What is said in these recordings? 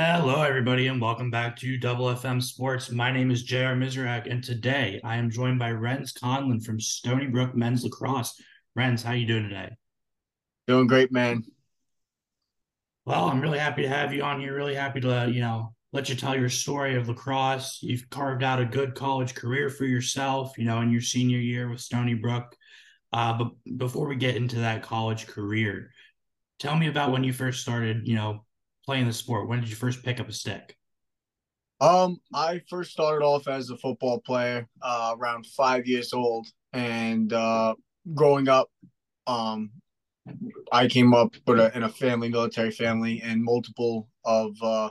Hello, everybody, and welcome back to Double FM Sports. My name is JR Mizrak, and today I am joined by Renz Conlon from Stony Brook Men's Lacrosse. Renz, how you doing today? Doing great, man. Well, I'm really happy to have you on here. Really happy to, you know, let you tell your story of lacrosse. You've carved out a good college career for yourself, you know, in your senior year with Stony Brook. Uh, but before we get into that college career, tell me about when you first started, you know, playing the sport? When did you first pick up a stick? Um, I first started off as a football player uh, around five years old, and uh, growing up, um, I came up with a, in a family, military family, and multiple of uh,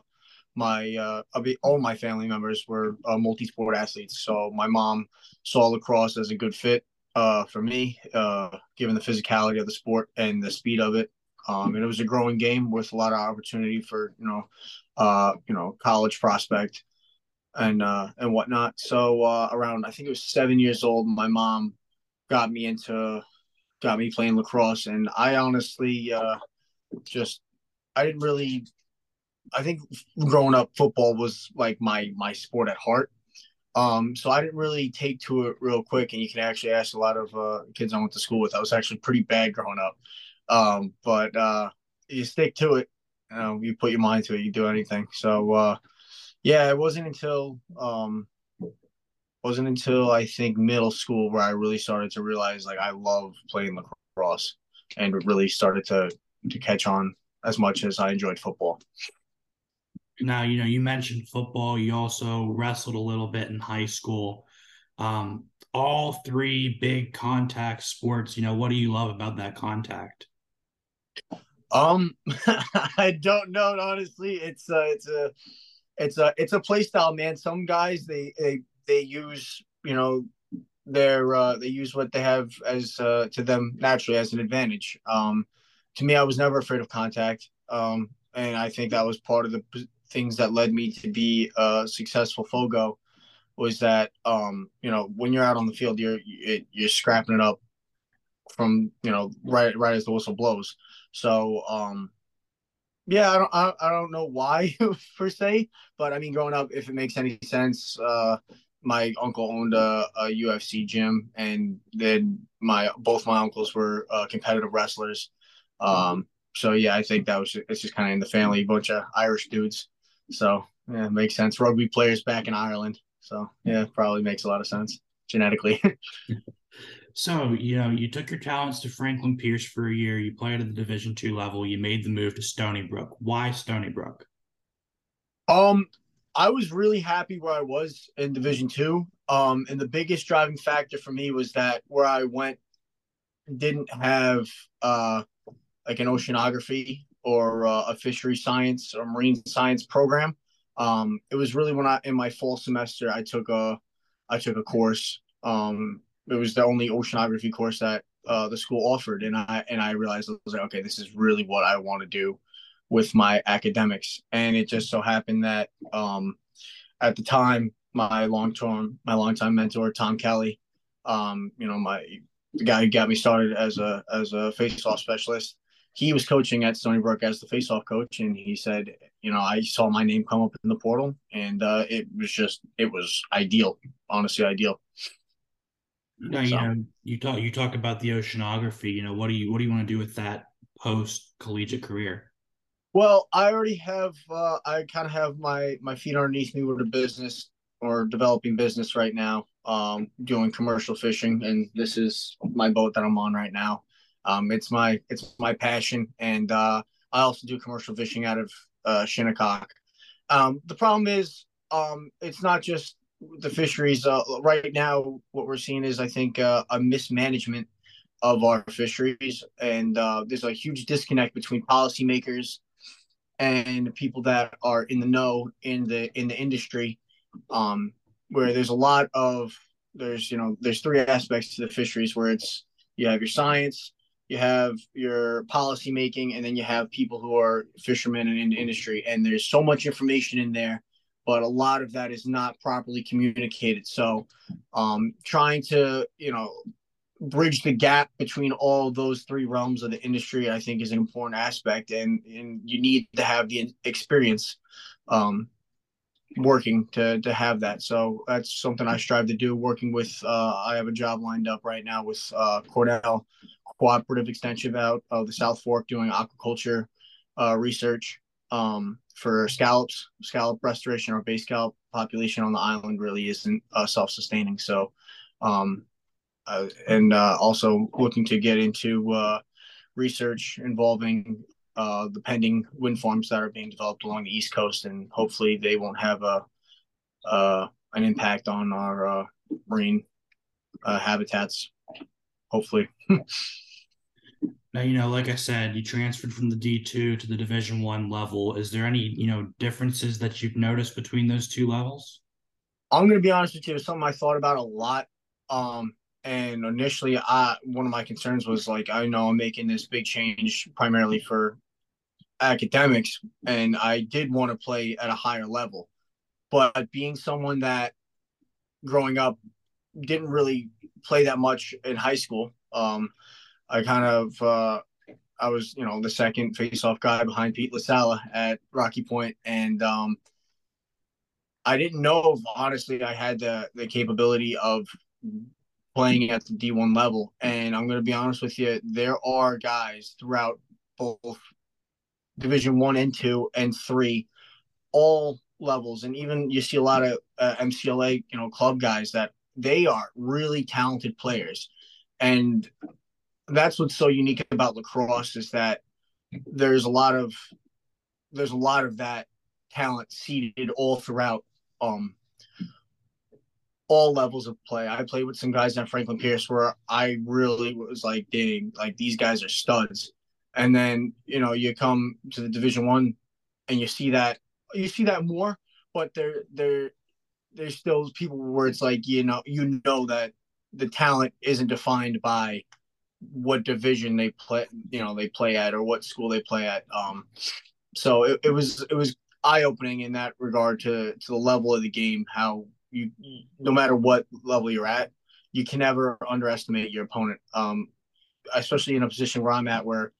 my uh, all my family members were uh, multi-sport athletes. So my mom saw lacrosse as a good fit uh, for me, uh, given the physicality of the sport and the speed of it. Um, and it was a growing game with a lot of opportunity for you know, uh, you know, college prospect and uh, and whatnot. So uh, around I think it was seven years old, my mom got me into got me playing lacrosse, and I honestly uh, just I didn't really. I think growing up, football was like my my sport at heart. Um, so I didn't really take to it real quick, and you can actually ask a lot of uh, kids I went to school with. I was actually pretty bad growing up. Um, but uh, you stick to it. You, know, you put your mind to it. You do anything. So uh, yeah, it wasn't until um, wasn't until I think middle school where I really started to realize like I love playing lacrosse and really started to to catch on as much as I enjoyed football. Now, you know, you mentioned football. You also wrestled a little bit in high school. Um, all three big contact sports, you know, what do you love about that contact? Um, I don't know. Honestly, it's a, it's a, it's a, it's a play style, man. Some guys they they they use you know their uh, they use what they have as uh, to them naturally as an advantage. Um, to me, I was never afraid of contact. Um, and I think that was part of the things that led me to be a successful Fogo was that um, you know when you're out on the field, you're you're scrapping it up from you know right right as the whistle blows. So um, yeah, I don't I, I don't know why per se, but I mean growing up, if it makes any sense, uh, my uncle owned a, a UFC gym, and then my both my uncles were uh, competitive wrestlers. Um, so yeah, I think that was it's just kind of in the family, bunch of Irish dudes. So yeah, makes sense. Rugby players back in Ireland. So yeah, probably makes a lot of sense genetically. So, you know, you took your talents to Franklin Pierce for a year. You played at the Division two level. You made the move to Stony Brook. Why Stony Brook? Um, I was really happy where I was in Division two. Um, and the biggest driving factor for me was that where I went didn't have uh like an oceanography or uh, a fishery science or marine science program. Um, it was really when I in my fall semester I took a I took a course um, it was the only oceanography course that uh, the school offered, and I and I realized I was like, okay, this is really what I want to do with my academics. And it just so happened that um, at the time, my long term, my longtime mentor Tom Kelly, um, you know, my the guy who got me started as a as a face off specialist, he was coaching at Stony Brook as the face off coach, and he said, you know, I saw my name come up in the portal, and uh, it was just it was ideal, honestly ideal. Now, you know, you talk you talk about the oceanography. You know, what do you what do you want to do with that post collegiate career? Well, I already have. Uh, I kind of have my my feet underneath me with a business or developing business right now. Um, doing commercial fishing, and this is my boat that I'm on right now. Um, it's my it's my passion, and uh, I also do commercial fishing out of uh, Shinnecock. Um, the problem is, um, it's not just the fisheries uh, right now what we're seeing is i think uh, a mismanagement of our fisheries. And uh, there's a huge disconnect between policymakers and people that are in the know in the in the industry um, where there's a lot of there's you know there's three aspects to the fisheries where it's you have your science you have your policy making and then you have people who are fishermen and in industry. And there's so much information in there but a lot of that is not properly communicated. So, um, trying to you know bridge the gap between all those three realms of the industry, I think, is an important aspect, and and you need to have the experience um, working to to have that. So that's something I strive to do. Working with, uh, I have a job lined up right now with uh, Cornell Cooperative Extension out of the South Fork doing aquaculture uh, research um, for scallops, scallop restoration. Our bay scallop population on the island really isn't uh, self sustaining. So, um, uh, and uh, also looking to get into uh, research involving uh, the pending wind farms that are being developed along the East Coast, and hopefully they won't have a uh, an impact on our marine habitats. Hopefully. you know, like I said, you transferred from the D two to the Division one level. Is there any you know differences that you've noticed between those two levels? I'm going to be honest with you. It's something I thought about a lot. Um, and initially, I one of my concerns was like, I know I'm making this big change primarily for academics and I did want to play at a higher level. But being someone that growing up didn't really play that much in high school, um, I kind of uh, I was you know the second face-off guy behind Pete LaSala at Rocky Point, and um, I didn't know if honestly I had the the capability of playing at the D1 level. And I'm going to be honest with you, there are guys throughout both Division One and Two and Three, all levels, and even you see a lot of uh, MCLA, you know, club guys that they are really talented players, and that's what's so unique about lacrosse is that there's a lot of there's a lot of that talent seated all throughout um all levels of play. I played with some guys at Franklin Pierce where I really was like, dang, like these guys are studs and then you know you come to the division one and you see that you see that more but there there there's still people where it's like you know you know that the talent isn't defined by what division they play you know they play at or what school they play at um so it, it was it was eye-opening in that regard to to the level of the game how you no matter what level you're at you can never underestimate your opponent um especially in a position where i'm at where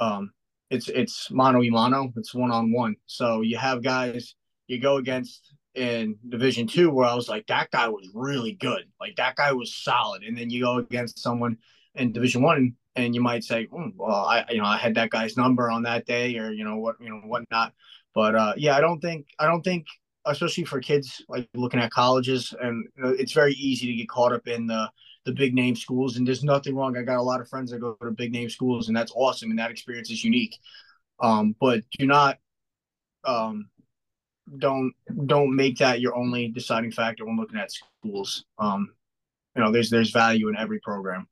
um, it's it's mano y mano. It's one on one. So you have guys you go against in Division Two where I was like that guy was really good, like that guy was solid, and then you go against someone in Division One and you might say, mm, well, I you know I had that guy's number on that day, or you know what you know whatnot. But uh, yeah, I don't think I don't think especially for kids like looking at colleges and you know, it's very easy to get caught up in the the big name schools, and there's nothing wrong. I got a lot of friends that go to big name schools, and that's awesome, and that experience is unique. Um, but do not um, don't don't make that your only deciding factor when looking at schools. Um, you know, there's there's value in every program.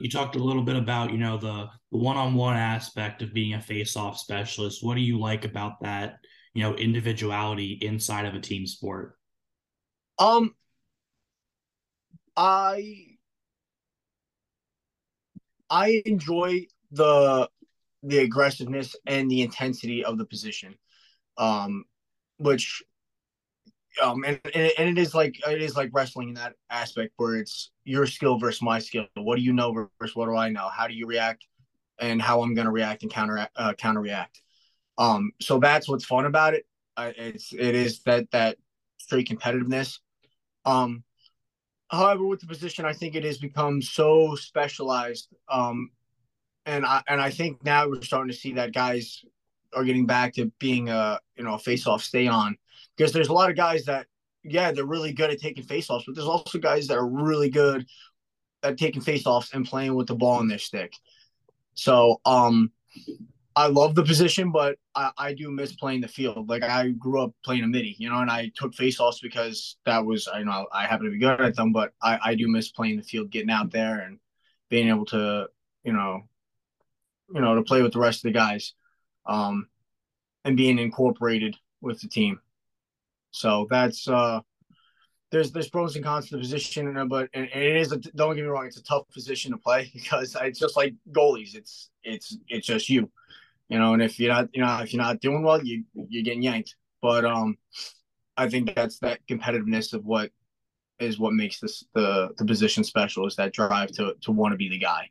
You talked a little bit about you know the the one-on-one aspect of being a face-off specialist. What do you like about that? You know, individuality inside of a team sport. Um, I I enjoy the the aggressiveness and the intensity of the position, um, which um and, and it is like it is like wrestling in that aspect where it's your skill versus my skill. What do you know versus what do I know? How do you react, and how I'm going to react and counter uh, counter react. Um, so that's what's fun about it. Uh, it's it is that that straight competitiveness. Um, However, with the position, I think it has become so specialized. Um, and I and I think now we're starting to see that guys are getting back to being a you know a face off stay on because there's a lot of guys that yeah they're really good at taking faceoffs, but there's also guys that are really good at taking faceoffs and playing with the ball in their stick. So um I love the position, but I, I do miss playing the field. Like I grew up playing a midi, you know, and I took faceoffs because that was I know I happen to be good at them, but I, I do miss playing the field, getting out there and being able to, you know, you know, to play with the rest of the guys, um, and being incorporated with the team. So that's uh there's there's pros and cons to the position, but and, and it is a, don't get me wrong, it's a tough position to play because it's just like goalies. It's it's it's just you you know, and if you're not, you know, if you're not doing well, you you're getting yanked. But um, I think that's that competitiveness of what is what makes this the the position special is that drive to to want to be the guy.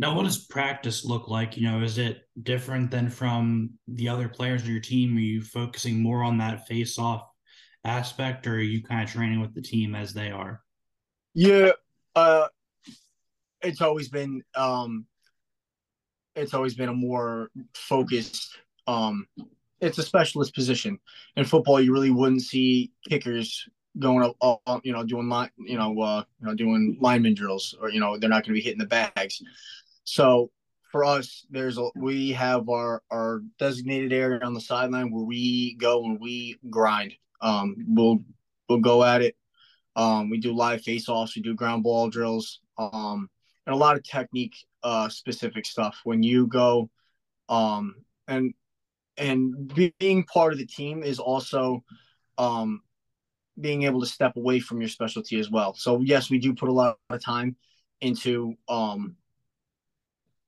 Now, what does practice look like? You know, is it different than from the other players of your team? Are you focusing more on that face off aspect or are you kind of training with the team as they are? Yeah, uh, it's always been um, it's always been a more focused um, it's a specialist position in football. You really wouldn't see kickers going up, up you know, doing line, you know, uh, you know, doing lineman drills, or you know, they're not going to be hitting the bags. So for us, there's a we have our our designated area on the sideline where we go and we grind. Um, we'll we'll go at it. Um, we do live face-offs. We do ground ball drills. Um, and a lot of technique uh, specific stuff. When you go, um, and and being part of the team is also um, being able to step away from your specialty as well. So yes, we do put a lot of time into um,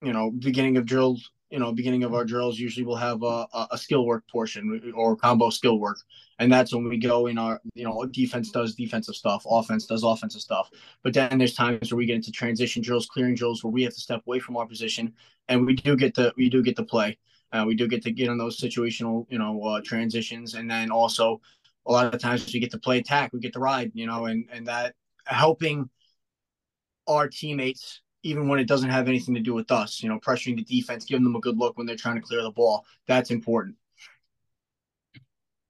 you know beginning of drills. You know, beginning of our drills, usually we'll have a, a skill work portion or combo skill work, and that's when we go in our you know defense does defensive stuff, offense does offensive stuff. But then there's times where we get into transition drills, clearing drills, where we have to step away from our position, and we do get to we do get to play. Uh, we do get to get on those situational, you know, uh, transitions, and then also a lot of times we get to play attack, we get to ride, you know, and and that helping our teammates even when it doesn't have anything to do with us, you know, pressuring the defense, giving them a good look when they're trying to clear the ball. That's important.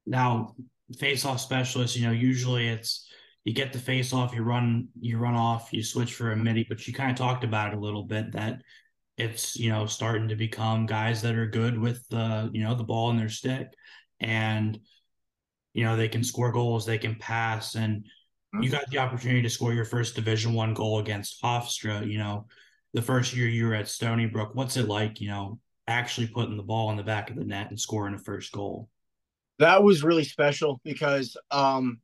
Now, face-off specialist, you know, usually it's you get the face off, you run, you run off, you switch for a midi, but you kind of talked about it a little bit that it's you know starting to become guys that are good with the you know the ball in their stick and you know they can score goals they can pass and you got the opportunity to score your first division one goal against hofstra you know the first year you were at stony brook. What's it like you know actually putting the ball in the back of the net and scoring a first goal? That was really special because um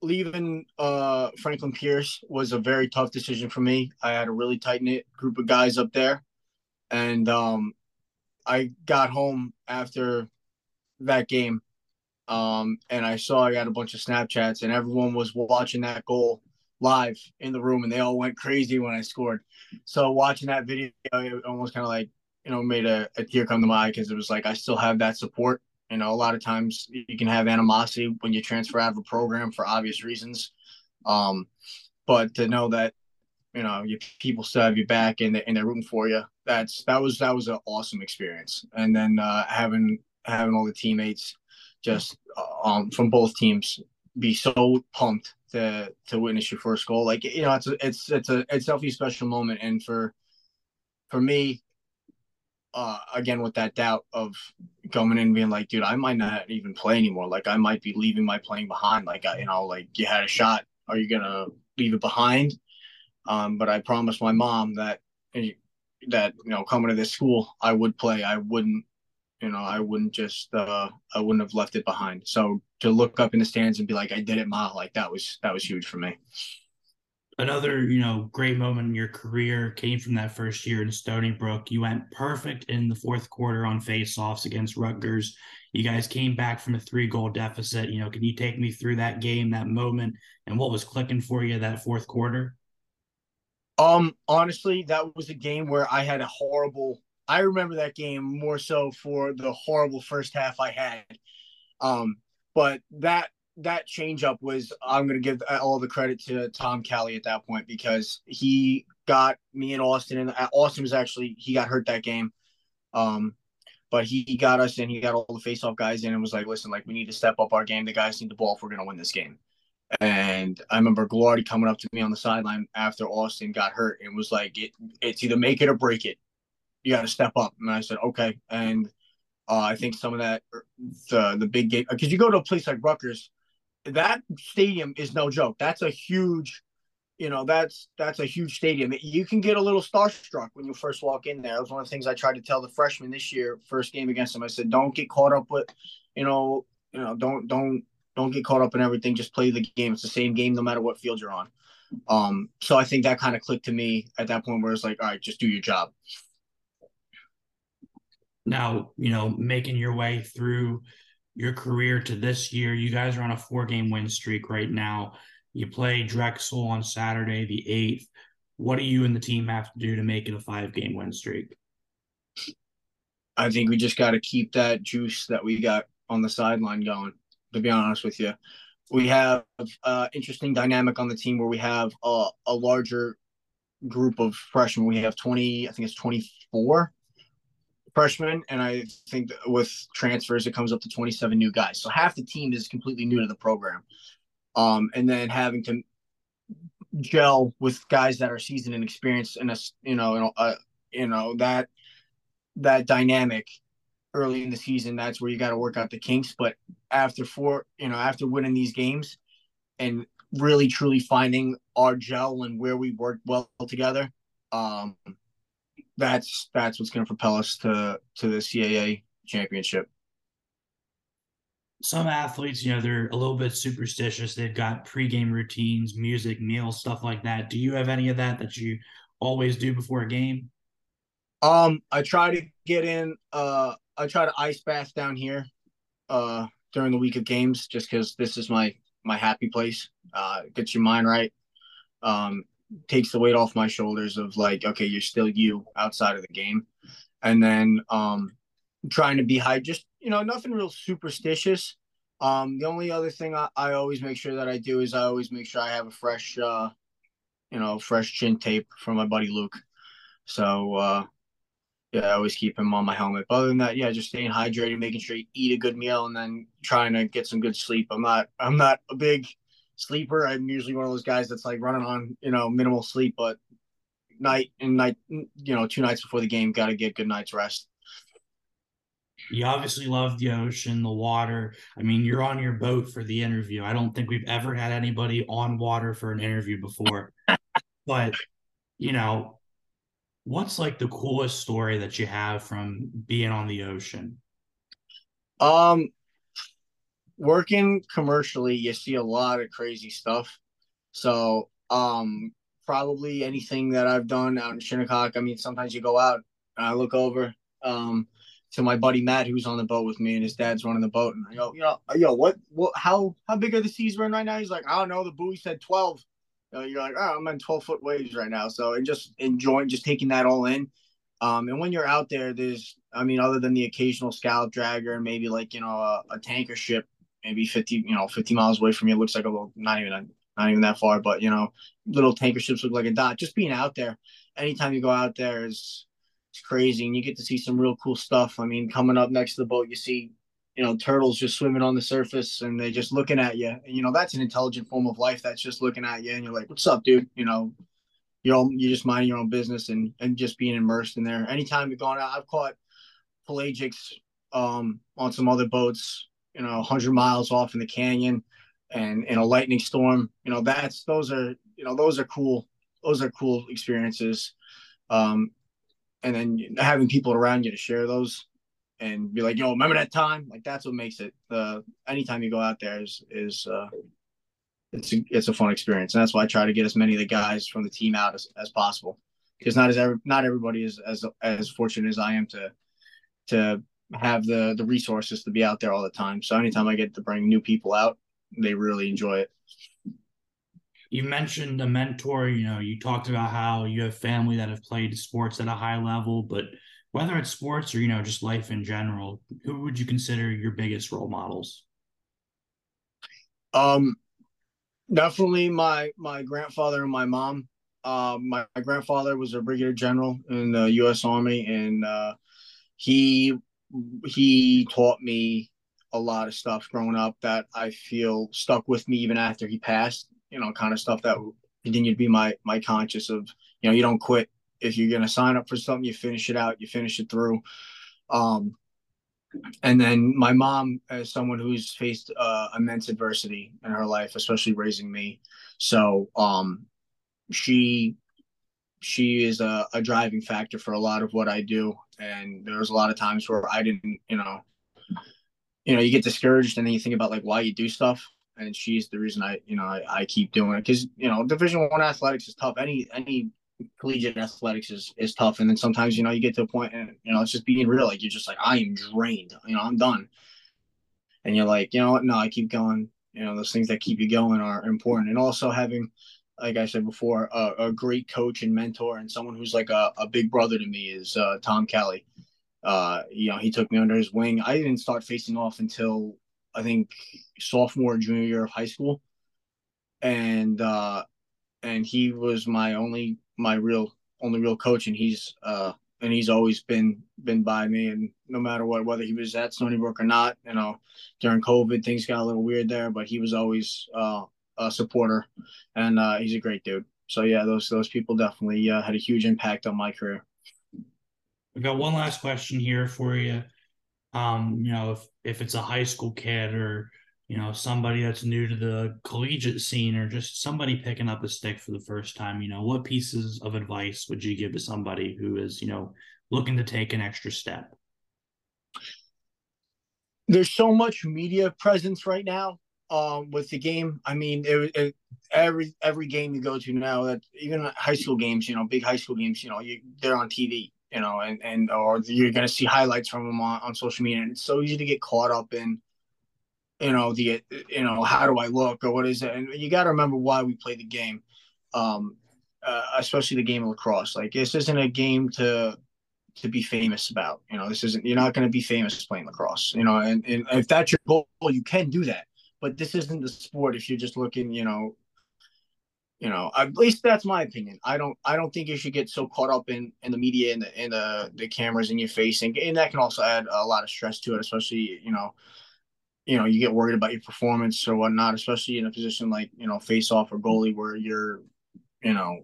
leaving uh, Franklin Pierce was a very tough decision for me. I had a really tight knit group of guys up there, and um, I got home after that game, um, and I saw I got a bunch of Snapchats, and everyone was watching that goal live in the room, and they all went crazy when I scored. So watching that video, it almost kind of like you know made a, a tear come to my eye because it was like I still have that support you know, a lot of times you can have animosity when you transfer out of a program for obvious reasons. Um, but to know that, you know, your people still have your back and, they, and they're rooting for you. That's that was that was an awesome experience. And then uh, having having all the teammates just uh, um, from both teams be so pumped to to witness your first goal. Like you know, it's a, it's it's a it's definitely a special moment. And for for me, uh, again with that doubt of coming in being like, dude, I might not even play anymore. Like I might be leaving my playing behind. Like I, you know, like you had a shot. Are you gonna leave it behind? Um, but I promised my mom that that you know coming to this school, I would play. I wouldn't, you know, I wouldn't just uh, I wouldn't have left it behind. So to look up in the stands and be like, I did it, ma, like that was that was huge for me another you know great moment in your career came from that first year in Stony Brook. You went perfect in the fourth quarter on faceoffs against Rutgers. You guys came back from a three goal deficit. You know, can you take me through that game, that moment, and what was clicking for you that fourth quarter? Um, honestly, that was a game where I had a horrible. I remember that game more so for the horrible first half I had. Um, but that that changeup was I'm going to give all the credit to Tom Kelly at that point because he got me and Austin and uh, Austin was actually he got hurt that game. Um, but he, he got us and he got all the face-off guys in and was like, listen, like we need to step up our game. The guys need the ball if we're going to win this game. And I remember Gilardi coming up to me on the sideline after Austin got hurt and was like, it, it's either make it or break it. You got to step up. And I said, okay. And uh, I think some of that, the the big game, because you go to a place like Rutgers, that stadium is no joke. That's a huge, you know, that's that's a huge stadium. You can get a little starstruck when you first walk in there. That was one of the things I tried to tell the freshmen this year, first game against them. I said, don't get caught up with, you know, you know, don't don't don't get caught up in everything. Just play the game. It's the same game no matter what field you're on. Um, so I think that kind of clicked to me at that point where it's like, all right, just do your job. Now, you know, making your way through your career to this year. You guys are on a four game win streak right now. You play Drexel on Saturday, the 8th. what do you and the team have to do to make it a five game win streak? I think we just got to keep that juice that we got on the sideline going. To be honest with you, we have uh, interesting dynamic on the team where we have a, a larger group of freshmen. We have twenty, I think it's twenty four freshmen, and I think with transfers it comes up to twenty seven new guys. So half the team is completely new to the program, um, and then having to gel with guys that are seasoned and experienced, and a you know, uh, you know that that dynamic early in the season, that's where you got to work out the kinks. But after four, you know, after winning these games and really truly finding our gel and where we work well together, um, that's that's what's going to propel us to to the CAA championship. Some athletes, you know, they're a little bit superstitious. They've got pregame routines, music, meals, stuff like that. Do you have any of that that you always do before a game? Um, I try to get in uh I try to ice bath down here uh during the week of games just because this is my my happy place. Uh gets your mind right. Um takes the weight off my shoulders of like, okay, you're still you outside of the game. And then um trying to be high, just you know, nothing real superstitious. Um, the only other thing I, I always make sure that I do is I always make sure I have a fresh uh you know, fresh chin tape from my buddy Luke. So uh yeah, I always keep him on my helmet. But other than that, yeah, just staying hydrated, making sure you eat a good meal, and then trying to get some good sleep. I'm not I'm not a big sleeper. I'm usually one of those guys that's like running on you know minimal sleep, but night and night, you know, two nights before the game, got to get good night's rest. You obviously love the ocean, the water. I mean, you're on your boat for the interview. I don't think we've ever had anybody on water for an interview before. but, you know, what's like the coolest story that you have from being on the ocean? Um, working commercially, you see a lot of crazy stuff. So, um, probably anything that I've done out in Shinnecock. I mean, sometimes you go out and I look over, um, to my buddy Matt, who's on the boat with me, and his dad's running the boat. And I go, you know, yo, what, what, how, how big are the seas running right now? He's like, I don't know. The buoy said twelve you know, you're like, oh, I'm in 12 foot waves right now. So, and just enjoying, just taking that all in. Um, and when you're out there, there's, I mean, other than the occasional scallop dragger and maybe like, you know, a, a, tanker ship, maybe 50, you know, 50 miles away from you, It looks like a little, not even, not even that far, but, you know, little tanker ships look like a dot. Just being out there, anytime you go out there is, it's crazy. And you get to see some real cool stuff. I mean, coming up next to the boat, you see you know turtles just swimming on the surface and they just looking at you and, you know that's an intelligent form of life that's just looking at you and you're like what's up dude you know you're all, you're just minding your own business and and just being immersed in there anytime you've gone out i've caught pelagics um on some other boats you know 100 miles off in the canyon and in a lightning storm you know that's those are you know those are cool those are cool experiences um and then having people around you to share those and be like, yo, remember that time? Like that's what makes it. Uh, anytime you go out there is is uh, it's a, it's a fun experience, and that's why I try to get as many of the guys from the team out as, as possible. Because not as every, not everybody is as as fortunate as I am to to have the the resources to be out there all the time. So anytime I get to bring new people out, they really enjoy it. You mentioned a mentor. You know, you talked about how you have family that have played sports at a high level, but whether it's sports or you know just life in general who would you consider your biggest role models um definitely my my grandfather and my mom uh, my, my, grandfather was a brigadier general in the U.S. Army, and uh, he he taught me a lot of stuff growing up that I feel stuck with me even after he passed. You know, kind of stuff that continued to be my my conscious of. You know, you don't quit if you're going to sign up for something, you finish it out, you finish it through. Um, and then my mom, as someone who's faced uh, immense adversity in her life, especially raising me, so um, she she is a, a driving factor for a lot of what I do. And there was a lot of times where I didn't, you know, you know, you get discouraged and then you think about like why you do stuff. And she's the reason I, you know, I, I keep doing it because you know, Division One athletics is tough. Any any collegiate athletics is is tough. And then sometimes, you know, you get to a point and you know, it's just being real. Like you're just like, I am drained. You know, I'm done. And you're like, you know what? No, I keep going. You know, those things that keep you going are important. And also having like I said before, a, a, great coach and mentor, and someone who's like a, a big brother to me is uh, Tom Kelly. Uh, you know, he took me under his wing. I didn't start facing off until I think sophomore, junior year of high school, and uh, and he was my only my real only real coach, and he's uh, and he's always been been by me, and no matter what, whether he was at Stony Brook or not, you know, during COVID things got a little weird there, but he was always uh, a supporter, and uh, he's a great dude. So yeah, those those people definitely uh, had a huge impact on my career. We got one last question here for you. Um, you know, if if it's a high school kid or you know somebody that's new to the collegiate scene or just somebody picking up a stick for the first time, you know, what pieces of advice would you give to somebody who is you know looking to take an extra step? There's so much media presence right now um, with the game. I mean, it, it, every every game you go to now, that even high school games, you know, big high school games, you know, you, they're on TV, you know, and and or you're gonna see highlights from them on, on social media, and it's so easy to get caught up in, you know, the you know how do I look or what is it, and you got to remember why we play the game, um, uh, especially the game of lacrosse. Like this isn't a game to to be famous about. You know, this isn't you're not going to be famous playing lacrosse. You know, and, and if that's your goal, you can do that but this isn't the sport if you're just looking, you know, you know, at least that's my opinion. I don't I don't think you should get so caught up in in the media and the and the, the cameras in your face and, and that can also add a lot of stress to it, especially, you know, you know, you get worried about your performance or whatnot, especially in a position like, you know, face off or goalie where you're, you know,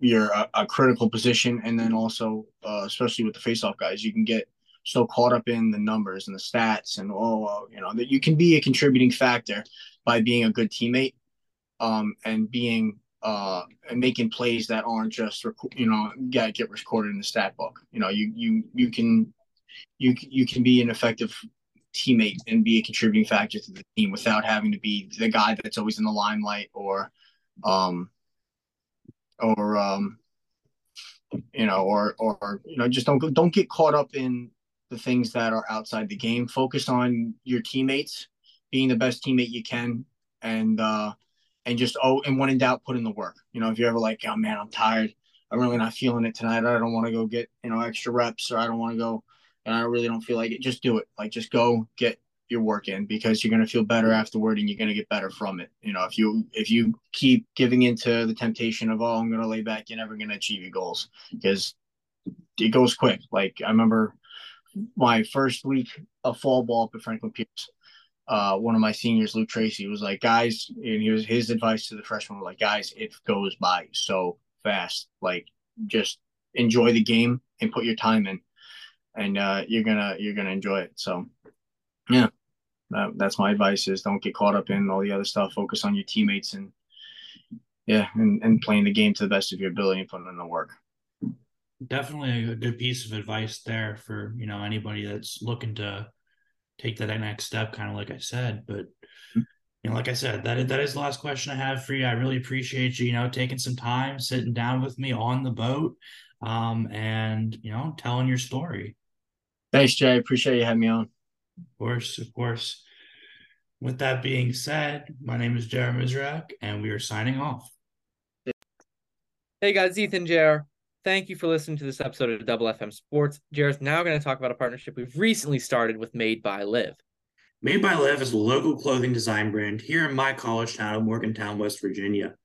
you're a, a critical position. And then also, uh, especially with the face off guys, you can get so caught up in the numbers and the stats and oh you know that you can be a contributing factor by being a good teammate um, and being uh, and making plays that aren't just you know get get recorded in the stat book. You know, you you you can you you can be an effective teammate and be a contributing factor to the team without having to be the guy that's always in the limelight or um or um you know or or you know just don't don't get caught up in the things that are outside the game. Focus on your teammates, being the best teammate you can, and uh, and just oh, and when in doubt, put in the work. You know, if you're ever like, oh man, I'm tired, I'm really not feeling it tonight. I don't want to go get you know extra reps, or I don't want to go, and I really don't feel like it. Just do it. Like just go get your work in because you're going to feel better afterward and you're going to get better from it you know if you if you keep giving into the temptation of oh i'm going to lay back you're never going to achieve your goals because it goes quick like i remember my first week of fall ball up at Franklin Pierce, uh, one of my seniors, Luke Tracy, was like, guys, and he was his advice to the freshmen were like, guys, it goes by so fast. Like, just enjoy the game and put your time in, and uh, you're gonna you're gonna enjoy it. So, yeah, that, that's my advice: is don't get caught up in all the other stuff. Focus on your teammates and yeah, and, and playing the game to the best of your ability and putting in the work definitely a good piece of advice there for you know anybody that's looking to take that next step kind of like i said but mm-hmm. you know like i said that is, that is the last question i have for you. I really appreciate you you know taking some time sitting down with me on the boat um and you know telling your story. Thanks jay. Appreciate you having me on. Of course of course. With that being said my name is jared mizrak and we are signing off. Hey guys. Ethan Jared. Thank you for listening to this episode of Double FM Sports. Jared's now going to talk about a partnership we've recently started with Made by Live. Made by Live is a local clothing design brand here in my college town of Morgantown, West Virginia.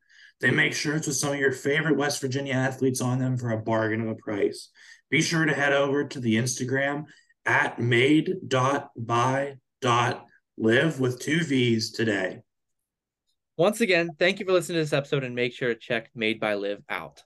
They make shirts with some of your favorite West Virginia athletes on them for a bargain of a price. Be sure to head over to the Instagram at made.by.live with two V's today. Once again, thank you for listening to this episode and make sure to check Made by Live out.